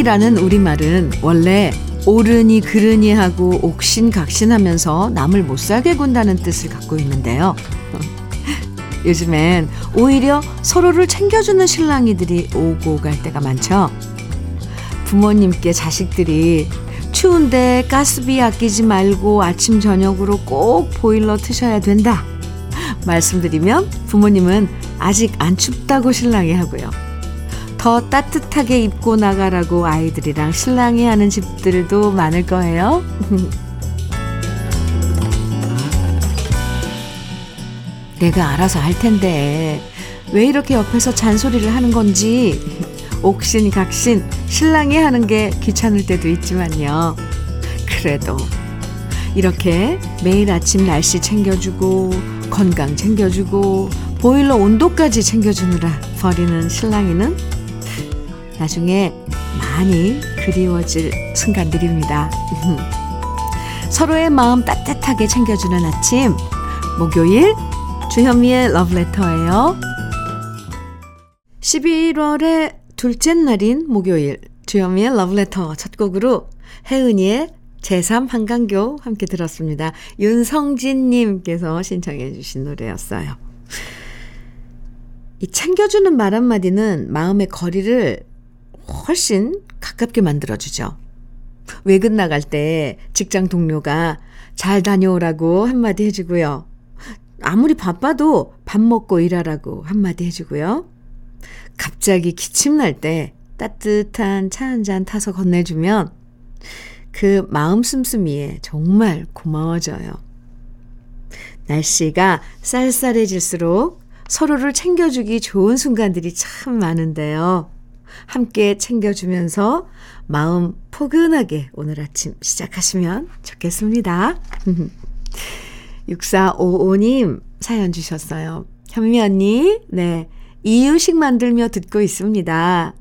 신랑이라는 우리말은 원래 오르니 그르니 하고 옥신각신하면서 남을 못 살게 군다는 뜻을 갖고 있는데요. 요즘엔 오히려 서로를 챙겨주는 신랑이들이 오고 갈 때가 많죠. 부모님께 자식들이 추운데 가스비 아끼지 말고 아침 저녁으로 꼭 보일러 트셔야 된다. 말씀드리면 부모님은 아직 안 춥다고 신랑이 하고요. 더 따뜻하게 입고 나가라고 아이들이랑 신랑이 하는 집들도 많을 거예요. 내가 알아서 할 텐데 왜 이렇게 옆에서 잔소리를 하는 건지 옥신각신 신랑이 하는 게 귀찮을 때도 있지만요. 그래도 이렇게 매일 아침 날씨 챙겨주고 건강 챙겨주고 보일러 온도까지 챙겨주느라 버리는 신랑이는 나중에 많이 그리워질 순간들입니다. 서로의 마음 따뜻하게 챙겨주는 아침 목요일 주현미의 러브레터예요. 11월의 둘째 날인 목요일 주현미의 러브레터 첫 곡으로 혜은이의 제3한강교 함께 들었습니다. 윤성진님께서 신청해 주신 노래였어요. 이 챙겨주는 말 한마디는 마음의 거리를 훨씬 가깝게 만들어주죠. 외근 나갈 때 직장 동료가 잘 다녀오라고 한마디 해주고요. 아무리 바빠도 밥 먹고 일하라고 한마디 해주고요. 갑자기 기침 날 때 따뜻한 차 한 잔 타서 건네주면 그 마음 씀씀이에 정말 고마워져요. 날씨가 쌀쌀해질수록 서로를 챙겨주기 좋은 순간들이 참 많은데요. 함께 챙겨주면서 마음 포근하게 오늘 아침 시작하시면 좋겠습니다. 6455님 사연 주셨어요. 현미 언니, 네. 이유식 만들며 듣고 있습니다.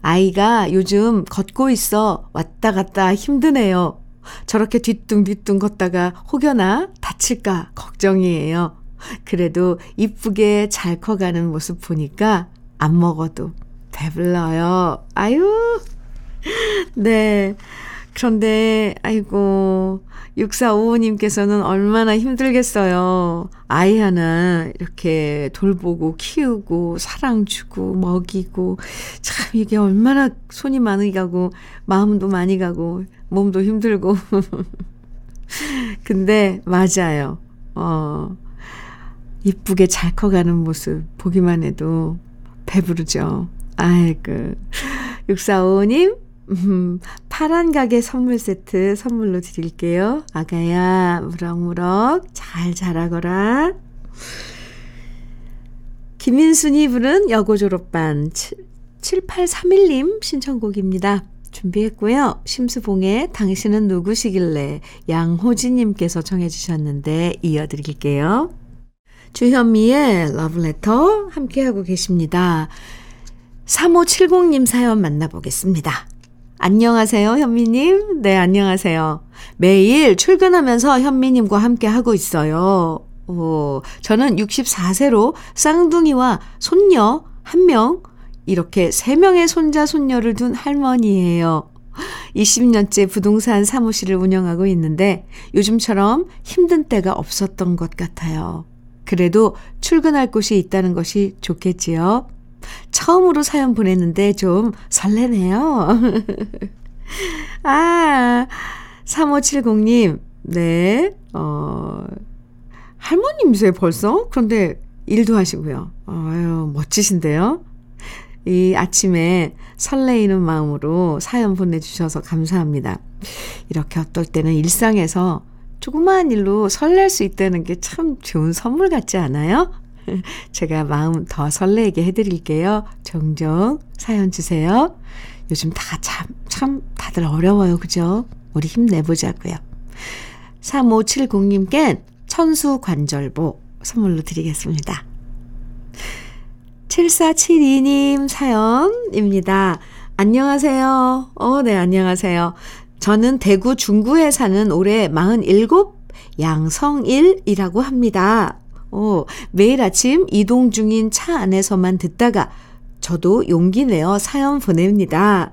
아이가 요즘 걷고 있어 왔다 갔다 힘드네요. 저렇게 뒤뚱뒤뚱 걷다가 혹여나 다칠까 걱정이에요. 그래도 이쁘게 잘 커가는 모습 보니까 안 먹어도 배불러요. 아유. 네. 그런데, 아이고, 6455님께서는 얼마나 힘들겠어요. 아이 하나 이렇게 돌보고 키우고 사랑 주고 먹이고 참 이게 얼마나 손이 많이 가고 마음도 많이 가고 몸도 힘들고. 근데 맞아요. 어. 이쁘게 잘 커가는 모습 보기만 해도 배부르죠. 아이고. 6455님, 음, 파란 가게 선물 세트 선물로 드릴게요. 아가야, 무럭무럭 잘 자라거라. 김인순이 부른 여고 졸업반 7831님 신청곡입니다. 준비했고요. 심수봉의 당신은 누구시길래 양호진님께서 청해주셨는데 이어드릴게요. 주현미의 러브레터 함께하고 계십니다. 3570님 사연 만나보겠습니다. 안녕하세요, 현미님. 네, 안녕하세요. 매일 출근하면서 현미님과 함께 하고 있어요. 오, 저는 64세로 쌍둥이와 손녀 한 명, 이렇게 3명의 손자, 손녀를 둔 할머니예요. 20년째 부동산 사무실을 운영하고 있는데 요즘처럼 힘든 때가 없었던 것 같아요. 그래도 출근할 곳이 있다는 것이 좋겠지요. 처음으로 사연 보냈는데 좀 설레네요. 아, 3570님, 네, 어, 할머님이세요, 벌써? 그런데 일도 하시고요. 아유, 멋지신데요? 이 아침에 설레이는 마음으로 사연 보내주셔서 감사합니다. 이렇게 어떨 때는 일상에서 조그마한 일로 설렐 수 있다는 게 참 좋은 선물 같지 않아요? 제가 마음 더 설레게 해드릴게요. 종종 사연 주세요. 요즘 다 참, 참 다들 어려워요. 그죠? 우리 힘내보자고요. 3570님께 천수 관절보 선물로 드리겠습니다. 7472님 사연입니다. 안녕하세요. 어, 네, 안녕하세요. 저는 대구 중구에 사는 올해 47 양성일이라고 합니다. 어, 매일 아침 이동 중인 차 안에서만 듣다가 저도 용기 내어 사연 보냅니다.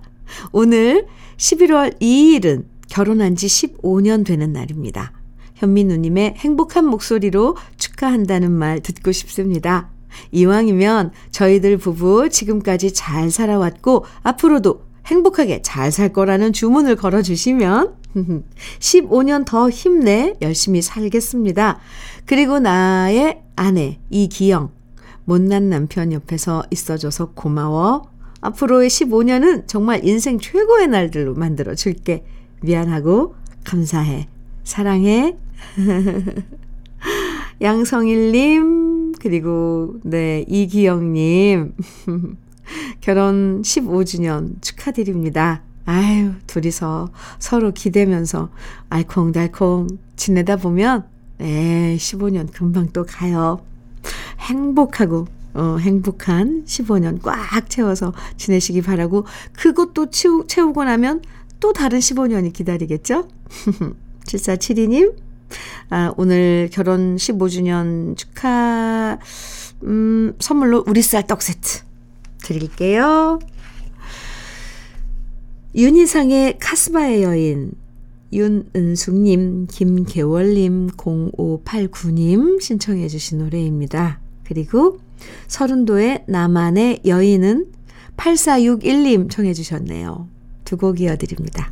오늘 11월 2일은 결혼한 지 15년 되는 날입니다. 현민우님의 행복한 목소리로 축하한다는 말 듣고 싶습니다. 이왕이면 저희들 부부 지금까지 잘 살아왔고 앞으로도 행복하게 잘 살 거라는 주문을 걸어주시면 15년 더 힘내 열심히 살겠습니다. 그리고 나의 아내 이기영 못난 남편 옆에서 있어줘서 고마워. 앞으로의 15년은 정말 인생 최고의 날들로 만들어 줄게. 미안하고 감사해. 사랑해. 양성일님, 그리고, 네, 이기영님. 결혼 15주년 축하드립니다. 아유, 둘이서 서로 기대면서 알콩달콩 지내다 보면, 에 15년 금방 또 가요. 행복하고, 어, 행복한 15년 꽉 채워서 지내시기 바라고, 그것도 채우, 채우고 나면 또 다른 15년이 기다리겠죠? 7472님, 아, 오늘 결혼 15주년 축하, 음, 선물로 우리 쌀 떡 세트 드릴게요. 윤희상의 카스바의 여인, 윤은숙님, 김계월님, 0589님 신청해 주신 노래입니다. 그리고 서른도의 나만의 여인은 8461님 청해 주셨네요. 두 곡 이어드립니다.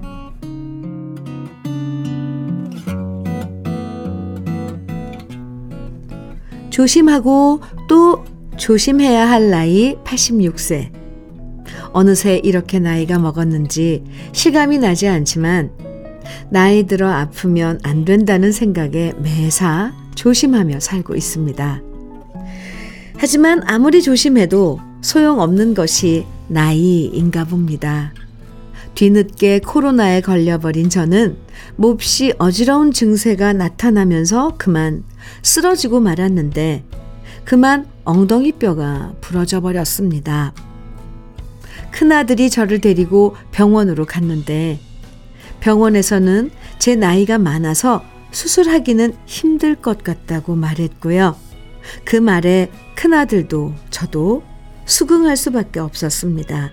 조심하고 또 조심해야 할 나이 86세. 어느새 이렇게 나이가 먹었는지 실감이 나지 않지만 나이 들어 아프면 안 된다는 생각에 매사 조심하며 살고 있습니다. 하지만 아무리 조심해도 소용없는 것이 나이인가 봅니다. 뒤늦게 코로나에 걸려버린 저는 몹시 어지러운 증세가 나타나면서 그만 쓰러지고 말았는데 그만 엉덩이뼈가 부러져 버렸습니다. 큰아들이 저를 데리고 병원으로 갔는데 병원에서는 제 나이가 많아서 수술하기는 힘들 것 같다고 말했고요. 그 말에 큰아들도 저도 수긍할 수밖에 없었습니다.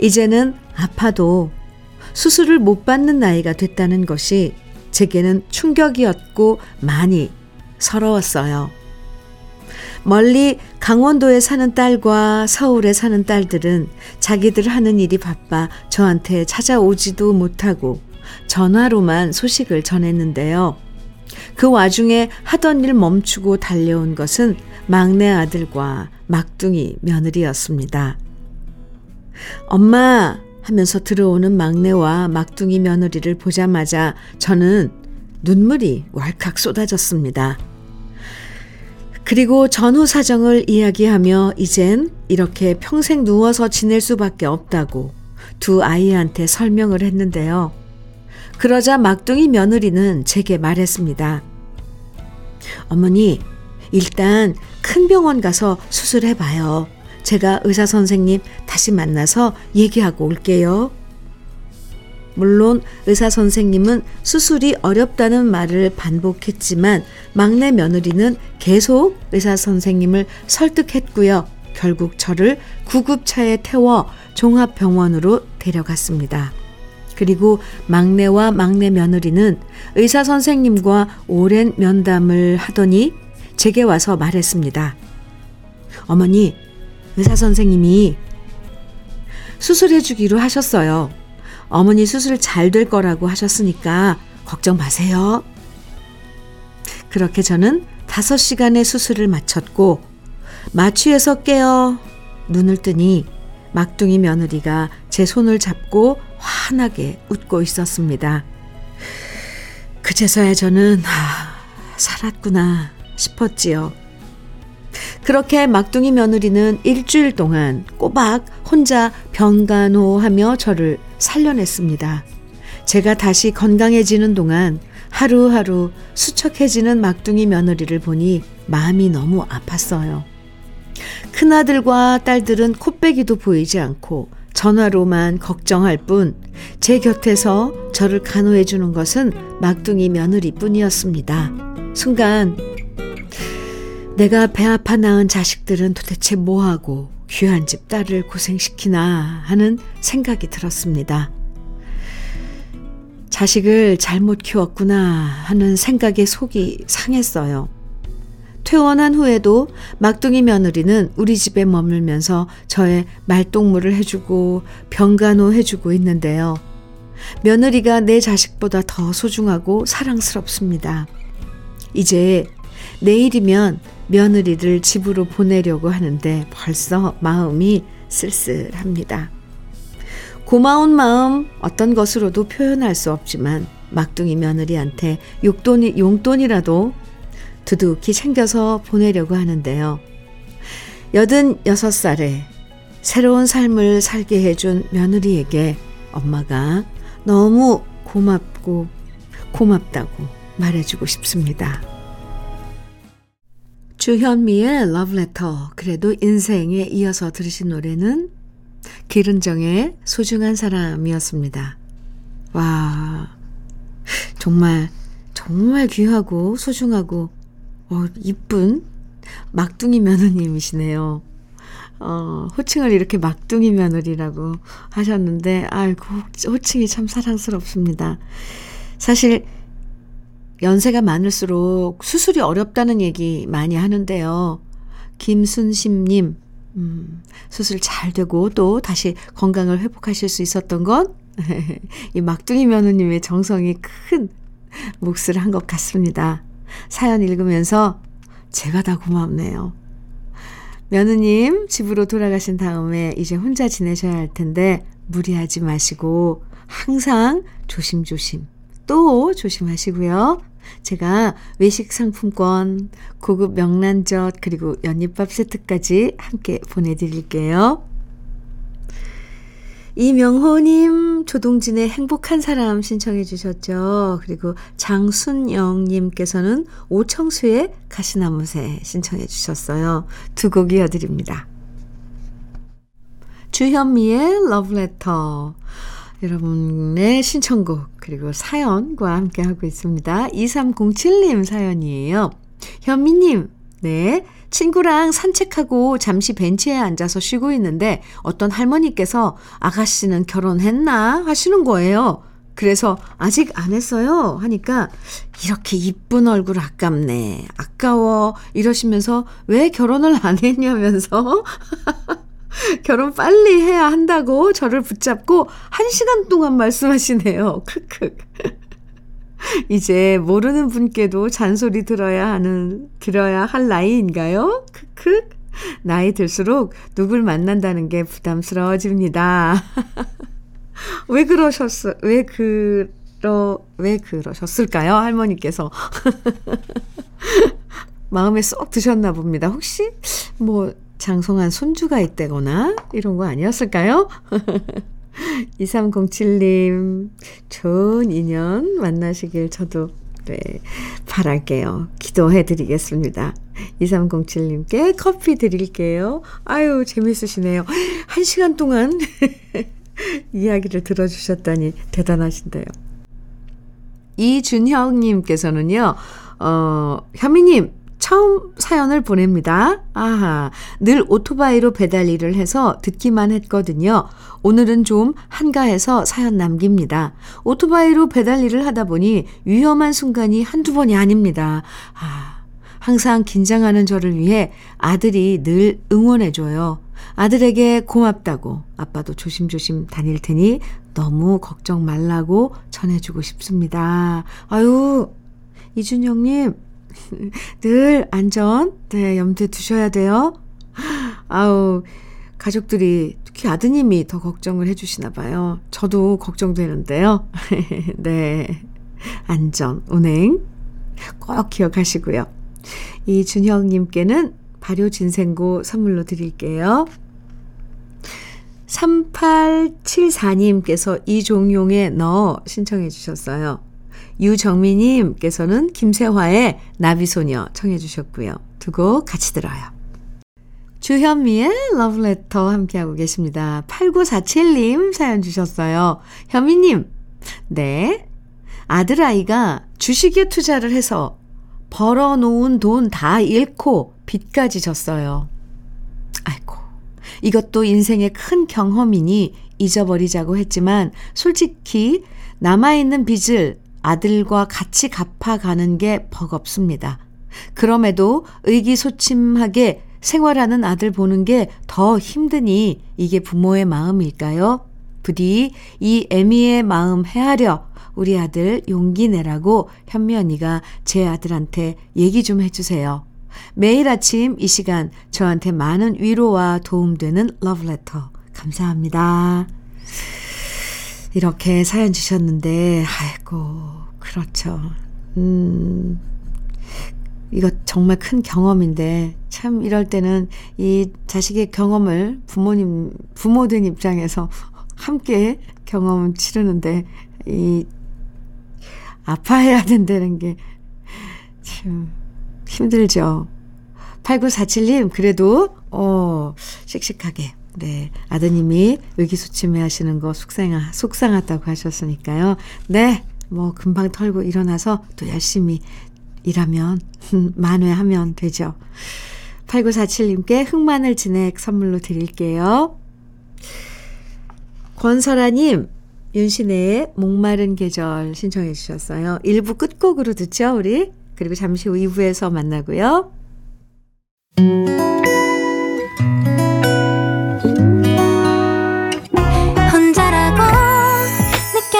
이제는 아파도 수술을 못 받는 나이가 됐다는 것이 제게는 충격이었고 많이 서러웠어요. 멀리 강원도에 사는 딸과 서울에 사는 딸들은 자기들 하는 일이 바빠 저한테 찾아오지도 못하고 전화로만 소식을 전했는데요. 그 와중에 하던 일 멈추고 달려온 것은 막내 아들과 막둥이 며느리였습니다. 엄마 하면서 들어오는 막내와 막둥이 며느리를 보자마자 저는 눈물이 왈칵 쏟아졌습니다. 그리고 전후 사정을 이야기하며 이젠 이렇게 평생 누워서 지낼 수밖에 없다고 두 아이한테 설명을 했는데요. 그러자 막둥이 며느리는 제게 말했습니다. 어머니, 일단 큰 병원 가서 수술해 봐요. 제가 의사 선생님 다시 만나서 얘기하고 올게요. 물론 의사 선생님은 수술이 어렵다는 말을 반복했지만 막내 며느리는 계속 의사 선생님을 설득했고요. 결국 저를 구급차에 태워 종합병원으로 데려갔습니다. 그리고 막내와 막내 며느리는 의사 선생님과 오랜 면담을 하더니 제게 와서 말했습니다. 어머니, 의사 선생님이 수술해 주기로 하셨어요. 어머니 수술 잘 될 거라고 하셨으니까 걱정 마세요. 그렇게 저는 5시간의 수술을 마쳤고 마취에서 깨어 눈을 뜨니 막둥이 며느리가 제 손을 잡고 환하게 웃고 있었습니다. 그제서야 저는 아, 살았구나 싶었지요. 그렇게 막둥이 며느리는 일주일 동안 꼬박 혼자 병간호하며 저를 살려냈습니다. 제가 다시 건강해지는 동안 하루하루 수척해지는 막둥이 며느리를 보니 마음이 너무 아팠어요. 큰아들과 딸들은 코빼기도 보이지 않고 전화로만 걱정할 뿐 제 곁에서 저를 간호해 주는 것은 막둥이 며느리 뿐이었습니다. 순간 내가 배 아파 낳은 자식들은 도대체 뭐하고 귀한 집 딸을 고생시키나 하는 생각이 들었습니다. 자식을 잘못 키웠구나 하는 생각에 속이 상했어요. 퇴원한 후에도 막둥이 며느리는 우리 집에 머물면서 저의 말동무를 해주고 병간호 해주고 있는데요. 며느리가 내 자식보다 더 소중하고 사랑스럽습니다. 이제 내일이면 며느리를 집으로 보내려고 하는데 벌써 마음이 쓸쓸합니다. 고마운 마음 어떤 것으로도 표현할 수 없지만 막둥이 며느리한테 용돈이, 용돈이라도 두둑히 챙겨서 보내려고 하는데요. 86살에 새로운 삶을 살게 해준 며느리에게 엄마가 너무 고맙고 고맙다고 말해주고 싶습니다. 주현미의 러브레터 그래도 인생에 이어서 들으신 노래는 기른정의 소중한 사람이었습니다. 와 정말 정말 귀하고 소중하고 어, 이쁜 막둥이 며느님이시네요. 어, 호칭을 이렇게 막둥이 며느리라고 하셨는데, 아이고, 호칭이 참 사랑스럽습니다. 사실, 연세가 많을수록 수술이 어렵다는 얘기 많이 하는데요. 김순심님, 음, 수술 잘 되고 또 다시 건강을 회복하실 수 있었던 건 이 막둥이 며느님의 정성이 큰 몫을 한 것 같습니다. 사연 읽으면서 제가 다 고맙네요. 며느님 집으로 돌아가신 다음에 이제 혼자 지내셔야 할 텐데 무리하지 마시고 항상 조심조심 또 조심하시고요. 제가 외식 상품권, 고급 명란젓, 그리고 연잎밥 세트까지 함께 보내드릴게요. 이명호님, 조동진의 행복한 사람 신청해 주셨죠. 그리고 장순영님께서는 오청수의 가시나무새 신청해 주셨어요. 두 곡 이어드립니다. 주현미의 러브레터. 여러분의 신청곡, 그리고 사연과 함께 하고 있습니다. 2307님 사연이에요. 현미님, 네. 친구랑 산책하고 잠시 벤치에 앉아서 쉬고 있는데 어떤 할머니께서 아가씨는 결혼했나 하시는 거예요. 그래서 아직 안 했어요 하니까 이렇게 이쁜 얼굴 아깝네. 아까워. 이러시면서 왜 결혼을 안 했냐면서 결혼 빨리 해야 한다고 저를 붙잡고 한 시간 동안 말씀하시네요. 크크. 이제 모르는 분께도 잔소리 들어야 하는, 들어야 할 나이인가요? 크크. 나이 들수록 누굴 만난다는 게 부담스러워집니다. 왜 그러셨어, 왜 그러, 왜 그러셨을까요? 할머니께서. 마음에 쏙 드셨나 봅니다. 혹시, 뭐, 장성한 손주가 있다거나, 이런 거 아니었을까요? 2307님, 좋은 인연 만나시길 저도, 네, 바랄게요. 기도해 드리겠습니다. 2307님께 커피 드릴게요. 아유, 재밌으시네요. 한 시간 동안 이야기를 들어주셨다니 대단하신데요. 이준혁님께서는요, 어, 현미님, 처음 사연을 보냅니다. 아하, 늘 오토바이로 배달 일을 해서 듣기만 했거든요. 오늘은 좀 한가해서 사연 남깁니다. 오토바이로 배달 일을 하다 보니 위험한 순간이 한두 번이 아닙니다. 아, 항상 긴장하는 저를 위해 아들이 늘 응원해줘요. 아들에게 고맙다고 아빠도 조심조심 다닐 테니 너무 걱정 말라고 전해주고 싶습니다. 아유, 이준영님, 늘 안전, 네, 염두에 두셔야 돼요. 아우, 가족들이, 특히 아드님이 더 걱정을 해주시나 봐요. 저도 걱정되는데요. 네. 안전, 운행. 꼭 기억하시고요. 이준형님께는 발효진생고 선물로 드릴게요. 3874님께서 이종용의 너 신청해 주셨어요. 유정미님께서는 김세화의 나비소녀 청해 주셨고요. 두 곡 같이 들어요. 주현미의 러브레터 함께하고 계십니다. 8947님 사연 주셨어요. 현미님, 네. 아들아이가 주식에 투자를 해서 벌어놓은 돈 다 잃고 빚까지 졌어요. 아이고. 이것도 인생의 큰 경험이니 잊어버리자고 했지만 솔직히 남아있는 빚을 아들과 같이 갚아가는 게 버겁습니다. 그럼에도 의기소침하게 생활하는 아들 보는 게 더 힘드니 이게 부모의 마음일까요? 부디 이 애미의 마음 헤아려 우리 아들 용기 내라고 현미 언니가 제 아들한테 얘기 좀 해주세요. 매일 아침 이 시간 저한테 많은 위로와 도움되는 러브레터 감사합니다. 이렇게 사연 주셨는데 아이고 그렇죠. 음 이거 정말 큰 경험인데 참 이럴 때는 이 자식의 경험을 부모님 부모된 입장에서 함께 경험을 치르는데 이 아파해야 된다는 게 참 힘들죠. 8947님, 그래도, 어, 씩씩하게. 네. 아드님이 의기소침해 하시는 거 속상하, 속상하다고 하셨으니까요. 네. 뭐, 금방 털고 일어나서 또 열심히 일하면, 만회하면 되죠. 8947님께 흑마늘 진액 선물로 드릴게요. 권설아님, 윤신의 목마른 계절 신청해 주셨어요. 1부 끝곡으로 듣죠, 우리? 그리고 잠시 후 2부에서 만나고요.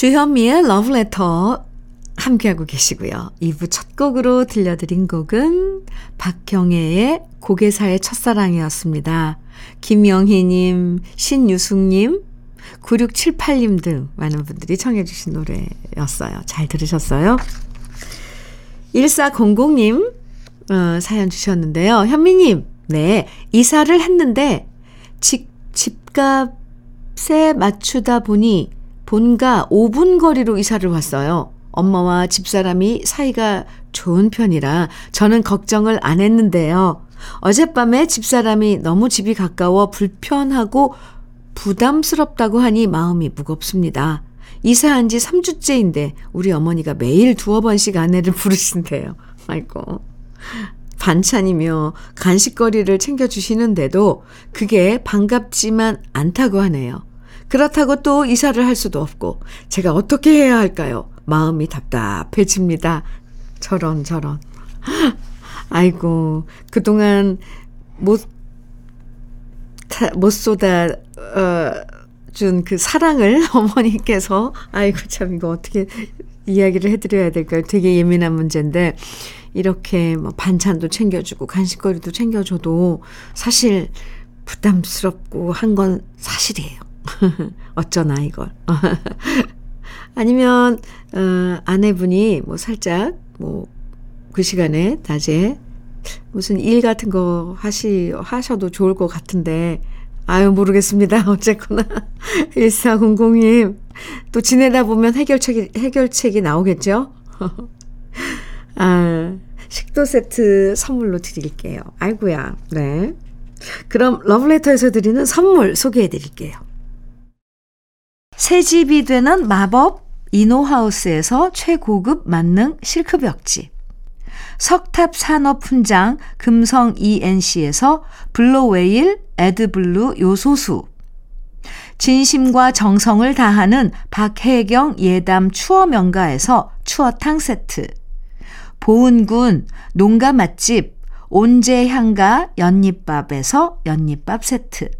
주현미의 Letter 함께하고 계시고요. 2부 첫 곡으로 들려드린 곡은 박경애의 고개사의 첫사랑이었습니다. 김영희님, 신유숙님, 9678님 등 많은 분들이 청해주신 노래였어요. 잘 들으셨어요? 1400님 어, 사연 주셨는데요. 현미님, 네, 이사를 했는데 집, 집값에 맞추다 보니 본가 5분 거리로 이사를 왔어요. 엄마와 집사람이 사이가 좋은 편이라 저는 걱정을 안 했는데요. 어젯밤에 집사람이 너무 집이 가까워 불편하고 부담스럽다고 하니 마음이 무겁습니다. 이사한 지 3주째인데 우리 어머니가 매일 두어 번씩 아내를 부르신대요. 아이고. 반찬이며 간식거리를 챙겨주시는데도 그게 반갑지만 않다고 하네요. 그렇다고 또 이사를 할 수도 없고 제가 어떻게 해야 할까요? 마음이 답답해집니다. 저런 저런. 아이고 그동안 못, 타, 못 쏟아 어, 준 그 사랑을 어머니께서 아이고 참 이거 어떻게 이야기를 해드려야 될까요? 되게 예민한 문제인데 이렇게 뭐 반찬도 챙겨주고 간식거리도 챙겨줘도 사실 부담스럽고 한 건 사실이에요. 어쩌나 이걸. 아니면 어, 아내분이 뭐 살짝 뭐 그 시간에 낮에 무슨 일 같은 거 하시 하셔도 좋을 것 같은데 아유 모르겠습니다. 어쨌거나 1400님 또 지내다 보면 해결책이 해결책이 나오겠죠. 아 식도 세트 선물로 드릴게요. 아이고야. 네. 그럼 러브레터에서 드리는 선물 소개해 드릴게요. 새 집이 되는 마법 이노하우스에서 최고급 만능 실크벽지. 석탑 산업 훈장 금성 ENC에서 블로웨일 에드블루 요소수. 진심과 정성을 다하는 박혜경 예담 추어 명가에서 추어탕 세트. 보은군 농가 맛집 온재향가 연잎밥에서 연잎밥 세트.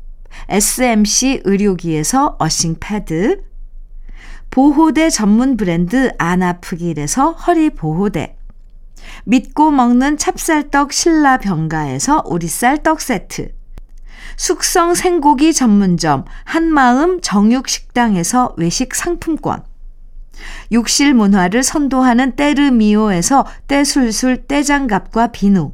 SMC 의료기에서 어싱 패드 보호대 전문 브랜드 안아프길에서 허리 보호대 믿고 먹는 찹쌀떡 신라 병가에서 오리쌀 떡 세트 숙성 생고기 전문점 한마음 정육식당에서 외식 상품권 욕실 문화를 선도하는 때르미오에서 때술술 때장갑과 비누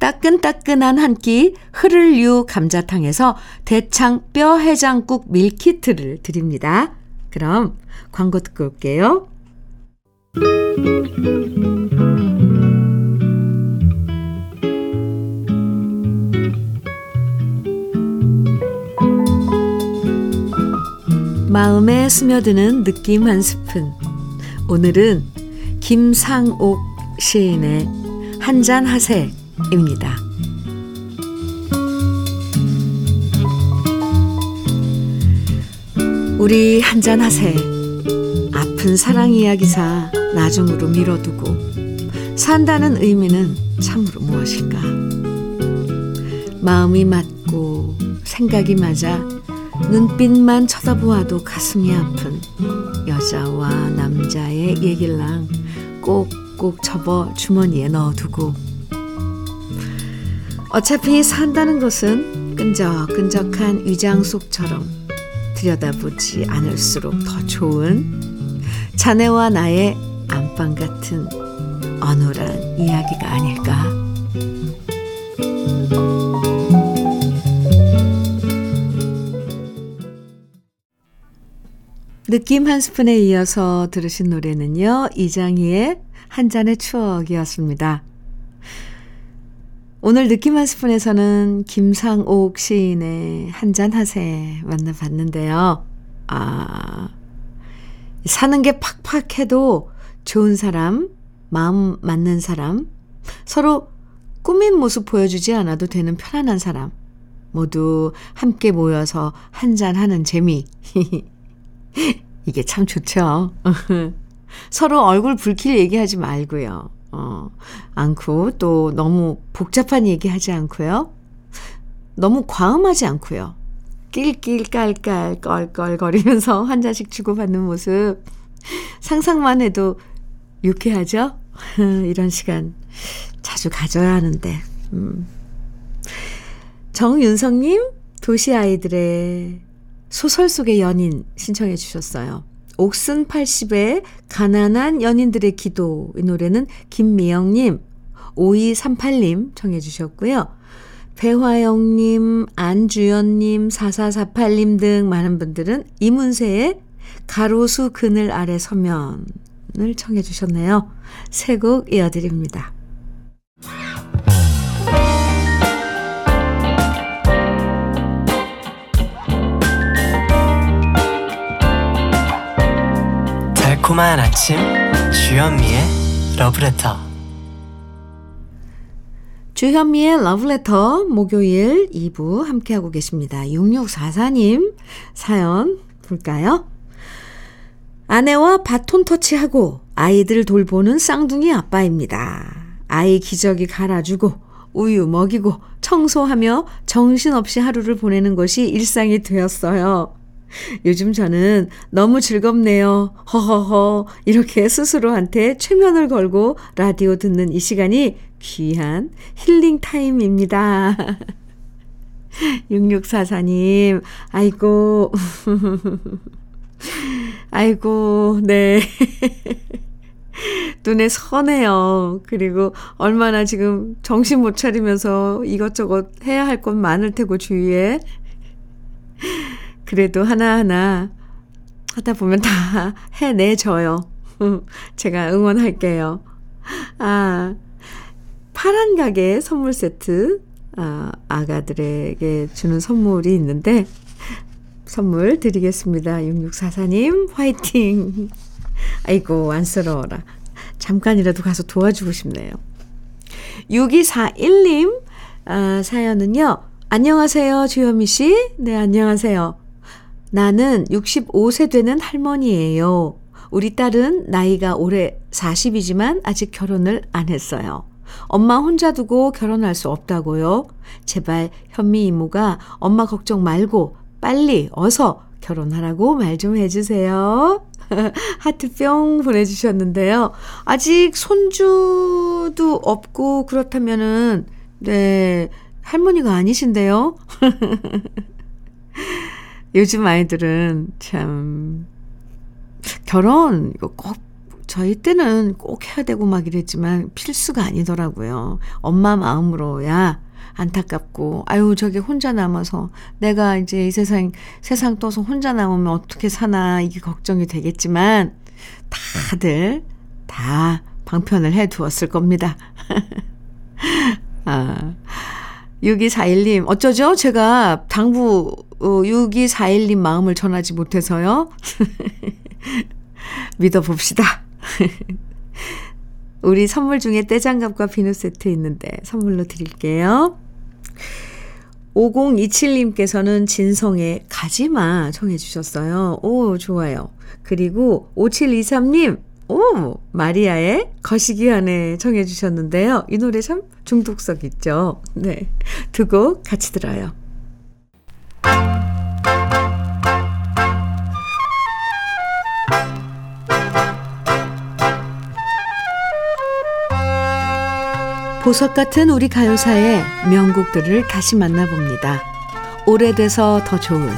따끈따끈한 한 끼 흐를유 감자탕에서 대창 뼈 해장국 밀키트를 드립니다. 그럼 광고 듣고 올게요. 마음에 스며드는 느낌 한 스푼. 오늘은 김상옥 시인의 한잔 하세 입니다. 우리 한잔 하세. 아픈 사랑 이야기사 나중으로 미뤄두고 산다는 의미는 참으로 무엇일까? 마음이 맞고 생각이 맞아 눈빛만 쳐다보아도 가슴이 아픈 여자와 남자의 얘길랑 꼭꼭 접어 주머니에 넣어두고 어차피 산다는 것은 끈적끈적한 위장 속처럼 들여다보지 않을수록 더 좋은 자네와 나의 안방 같은 어눌한 이야기가 아닐까. 느낌 한 스푼에 이어서 들으신 노래는요, 이장희의 한 잔의 추억이었습니다. 오늘 느낌 한 스푼에서는 김상옥 시인의 한잔 하세 만나봤는데요. 아, 사는 게 팍팍해도 좋은 사람, 마음 맞는 사람, 서로 꾸민 모습 보여주지 않아도 되는 편안한 사람, 모두 함께 모여서 한잔 하는 재미. 이게 참 좋죠. 서로 얼굴 붉힐 얘기하지 말고요. 어, 않고 또 너무 복잡한 얘기 하지 않고요. 너무 과음하지 않고요. 낄낄 깔깔 껄껄거리면서 한 잔씩 주고받는 모습 상상만 해도 유쾌하죠? 이런 시간 자주 가져야 하는데. 음. 정윤성님, 도시 아이들의 소설 속의 연인 신청해 주셨어요. 옥슨 80의 가난한 연인들의 기도. 이 노래는 김미영님, 5238님 청해 주셨고요. 배화영님, 안주연님, 4448님 등 많은 분들은 이문세의 가로수 그늘 아래 서면을 청해 주셨네요. 세 곡 이어드립니다. 달콤한 아침 주현미의 러브레터 주현미의 러브레터 목요일 2부 함께하고 계십니다. 6644님 사연 볼까요? 아내와 바톤 터치하고 아이들 돌보는 쌍둥이 아빠입니다. 아이 기저귀 갈아주고 우유 먹이고 청소하며 정신없이 하루를 보내는 것이 일상이 되었어요. 요즘 저는 너무 즐겁네요. 허허허. 이렇게 스스로한테 최면을 걸고 라디오 듣는 이 시간이 귀한 힐링 타임입니다. 6644님, 아이고. 아이고, 네. 눈에 선해요. 그리고 얼마나 지금 정신 못 차리면서 이것저것 해야 할 건 많을 테고, 주위에. 그래도 하나하나 하다 보면 다 해내줘요. 제가 응원할게요. 아, 파란 가게 선물 세트, 아, 아가들에게 주는 선물이 있는데, 선물 드리겠습니다. 6644님, 화이팅! 아이고, 안쓰러워라. 잠깐이라도 가서 도와주고 싶네요. 6241님, 아, 사연은요. 안녕하세요, 주현미 씨. 네, 안녕하세요. 나는 65세 되는 할머니예요. 우리 딸은 나이가 올해 40이지만 아직 결혼을 안 했어요. 엄마 혼자 두고 결혼할 수 없다고요. 제발 현미 이모가 엄마 걱정 말고 빨리 어서 결혼하라고 말 좀 해주세요. 하트 뿅 보내주셨는데요. 아직 손주도 없고 그렇다면은, 네, 할머니가 아니신데요. 요즘 아이들은 참, 결혼, 이거 꼭, 저희 때는 꼭 해야 되고 막 이랬지만 필수가 아니더라고요. 엄마 마음으로야 안타깝고, 아유, 저게 혼자 남아서 내가 이제 이 세상, 세상 떠서 혼자 남으면 어떻게 사나, 이게 걱정이 되겠지만, 다들 다 방편을 해 두었을 겁니다. 아, 6241님, 어쩌죠? 제가 당부, 어, 6241님 마음을 전하지 못해서요. 믿어봅시다. 우리 선물 중에 떼장갑과 비누 세트 있는데 선물로 드릴게요. 5027님께서는 진성의 가지마 청해 주셨어요. 오, 좋아요. 그리고 5723님, 오, 마리아의 거시기 안에 청해 주셨는데요. 이 노래 참 중독성 있죠. 네. 두 곡 같이 들어요. 보석 같은 우리 가요사의 명곡들을 다시 만나봅니다. 오래돼서 더 좋은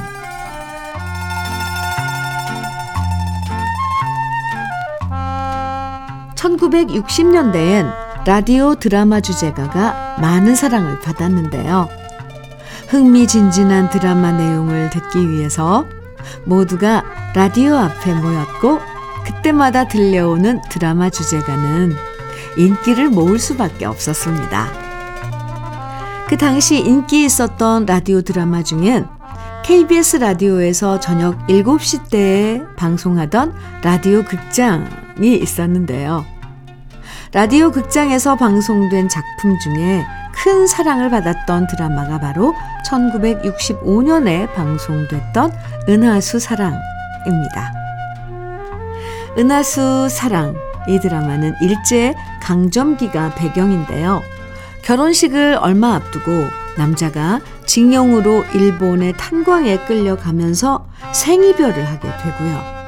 1960년대엔 라디오 드라마 주제가가 많은 사랑을 받았는데요. 흥미진진한 드라마 내용을 듣기 위해서 모두가 라디오 앞에 모였고 그때마다 들려오는 드라마 주제가는 인기를 모을 수밖에 없었습니다. 그 당시 인기 있었던 라디오 드라마 중엔 KBS 라디오에서 저녁 7시 때에 방송하던 라디오 극장이 있었는데요. 라디오 극장에서 방송된 작품 중에 큰 사랑을 받았던 드라마가 바로 1965년에 방송됐던 은하수 사랑입니다. 은하수 사랑 이 드라마는 일제 강점기가 배경인데요. 결혼식을 얼마 앞두고 남자가 징용으로 일본의 탄광에 끌려가면서 생이별을 하게 되고요.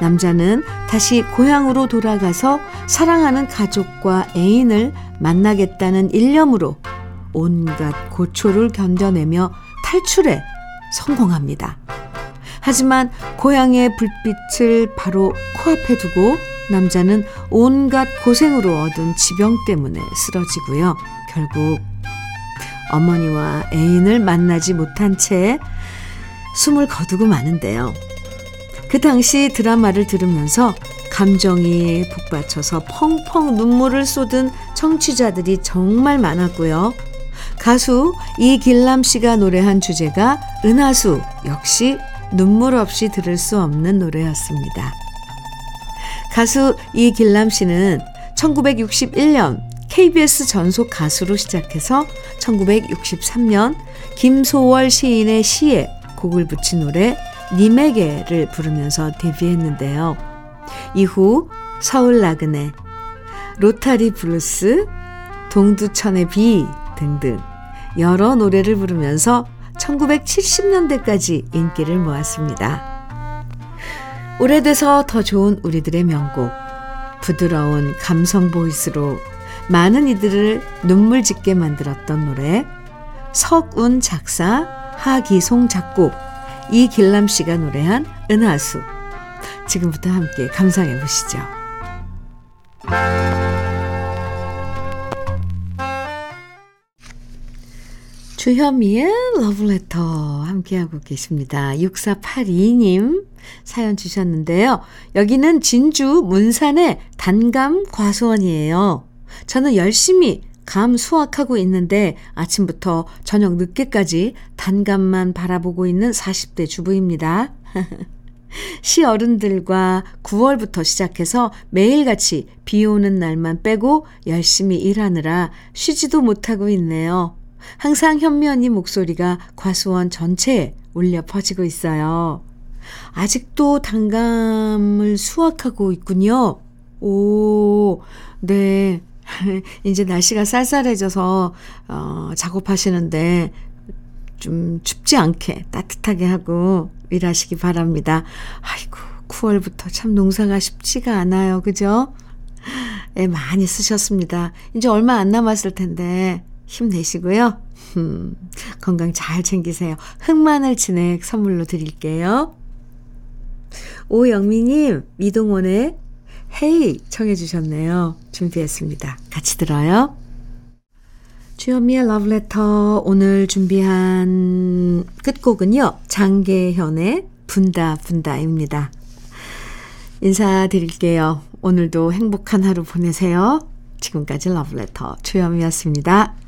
남자는 다시 고향으로 돌아가서 사랑하는 가족과 애인을 만나겠다는 일념으로 온갖 고초를 견뎌내며 탈출에 성공합니다. 하지만 고향의 불빛을 바로 코앞에 두고 남자는 온갖 고생으로 얻은 지병 때문에 쓰러지고요. 결국 어머니와 애인을 만나지 못한 채 숨을 거두고 마는데요. 그 당시 드라마를 들으면서 감정이 북받쳐서 펑펑 눈물을 쏟은 청취자들이 정말 많았고요. 가수 이길람 씨가 노래한 주제가 은하수 역시 눈물 없이 들을 수 없는 노래였습니다. 가수 이길남 씨는 1961년 KBS 전속 가수로 시작해서 1963년 김소월 시인의 시에 곡을 붙인 노래 님에게를 부르면서 데뷔했는데요. 이후 서울 나그네, 로타리 블루스, 동두천의 비 등등 여러 노래를 부르면서 1970년대까지 인기를 모았습니다. 오래돼서 더 좋은 우리들의 명곡, 부드러운 감성 보이스로 많은 이들을 눈물 짓게 만들었던 노래, 석운 작사, 하기송 작곡, 이길람 씨가 노래한 은하수. 지금부터 함께 감상해 보시죠. 주현미의 러브레터 함께하고 계십니다. 6482님 사연 주셨는데요. 여기는 진주 문산의 단감 과수원이에요. 저는 열심히 감 수확하고 있는데 아침부터 저녁 늦게까지 단감만 바라보고 있는 40대 주부입니다. 시 어른들과 9월부터 시작해서 매일같이 비 오는 날만 빼고 열심히 일하느라 쉬지도 못하고 있네요. 항상 언니 목소리가 과수원 전체에 울려 퍼지고 있어요. 아직도 단감을 수확하고 있군요. 오, 네. 이제 날씨가 쌀쌀해져서, 어, 작업하시는데 좀 춥지 않게 따뜻하게 하고 일하시기 바랍니다. 아이고, 9월부터 참 농사가 쉽지가 않아요. 그죠? 애 많이 쓰셨습니다. 이제 얼마 안 남았을 텐데 힘내시고요. 음, 건강 잘 챙기세요. 흑마늘 진액 선물로 드릴게요. 오영미님, 미동원의 헤이 청해 주셨네요. 준비했습니다. 같이 들어요. 주현미의 러브레터 오늘 준비한 끝곡은요. 장계현의 분다 분다입니다. 인사드릴게요. 오늘도 행복한 하루 보내세요. 지금까지 러브레터 주현미였습니다.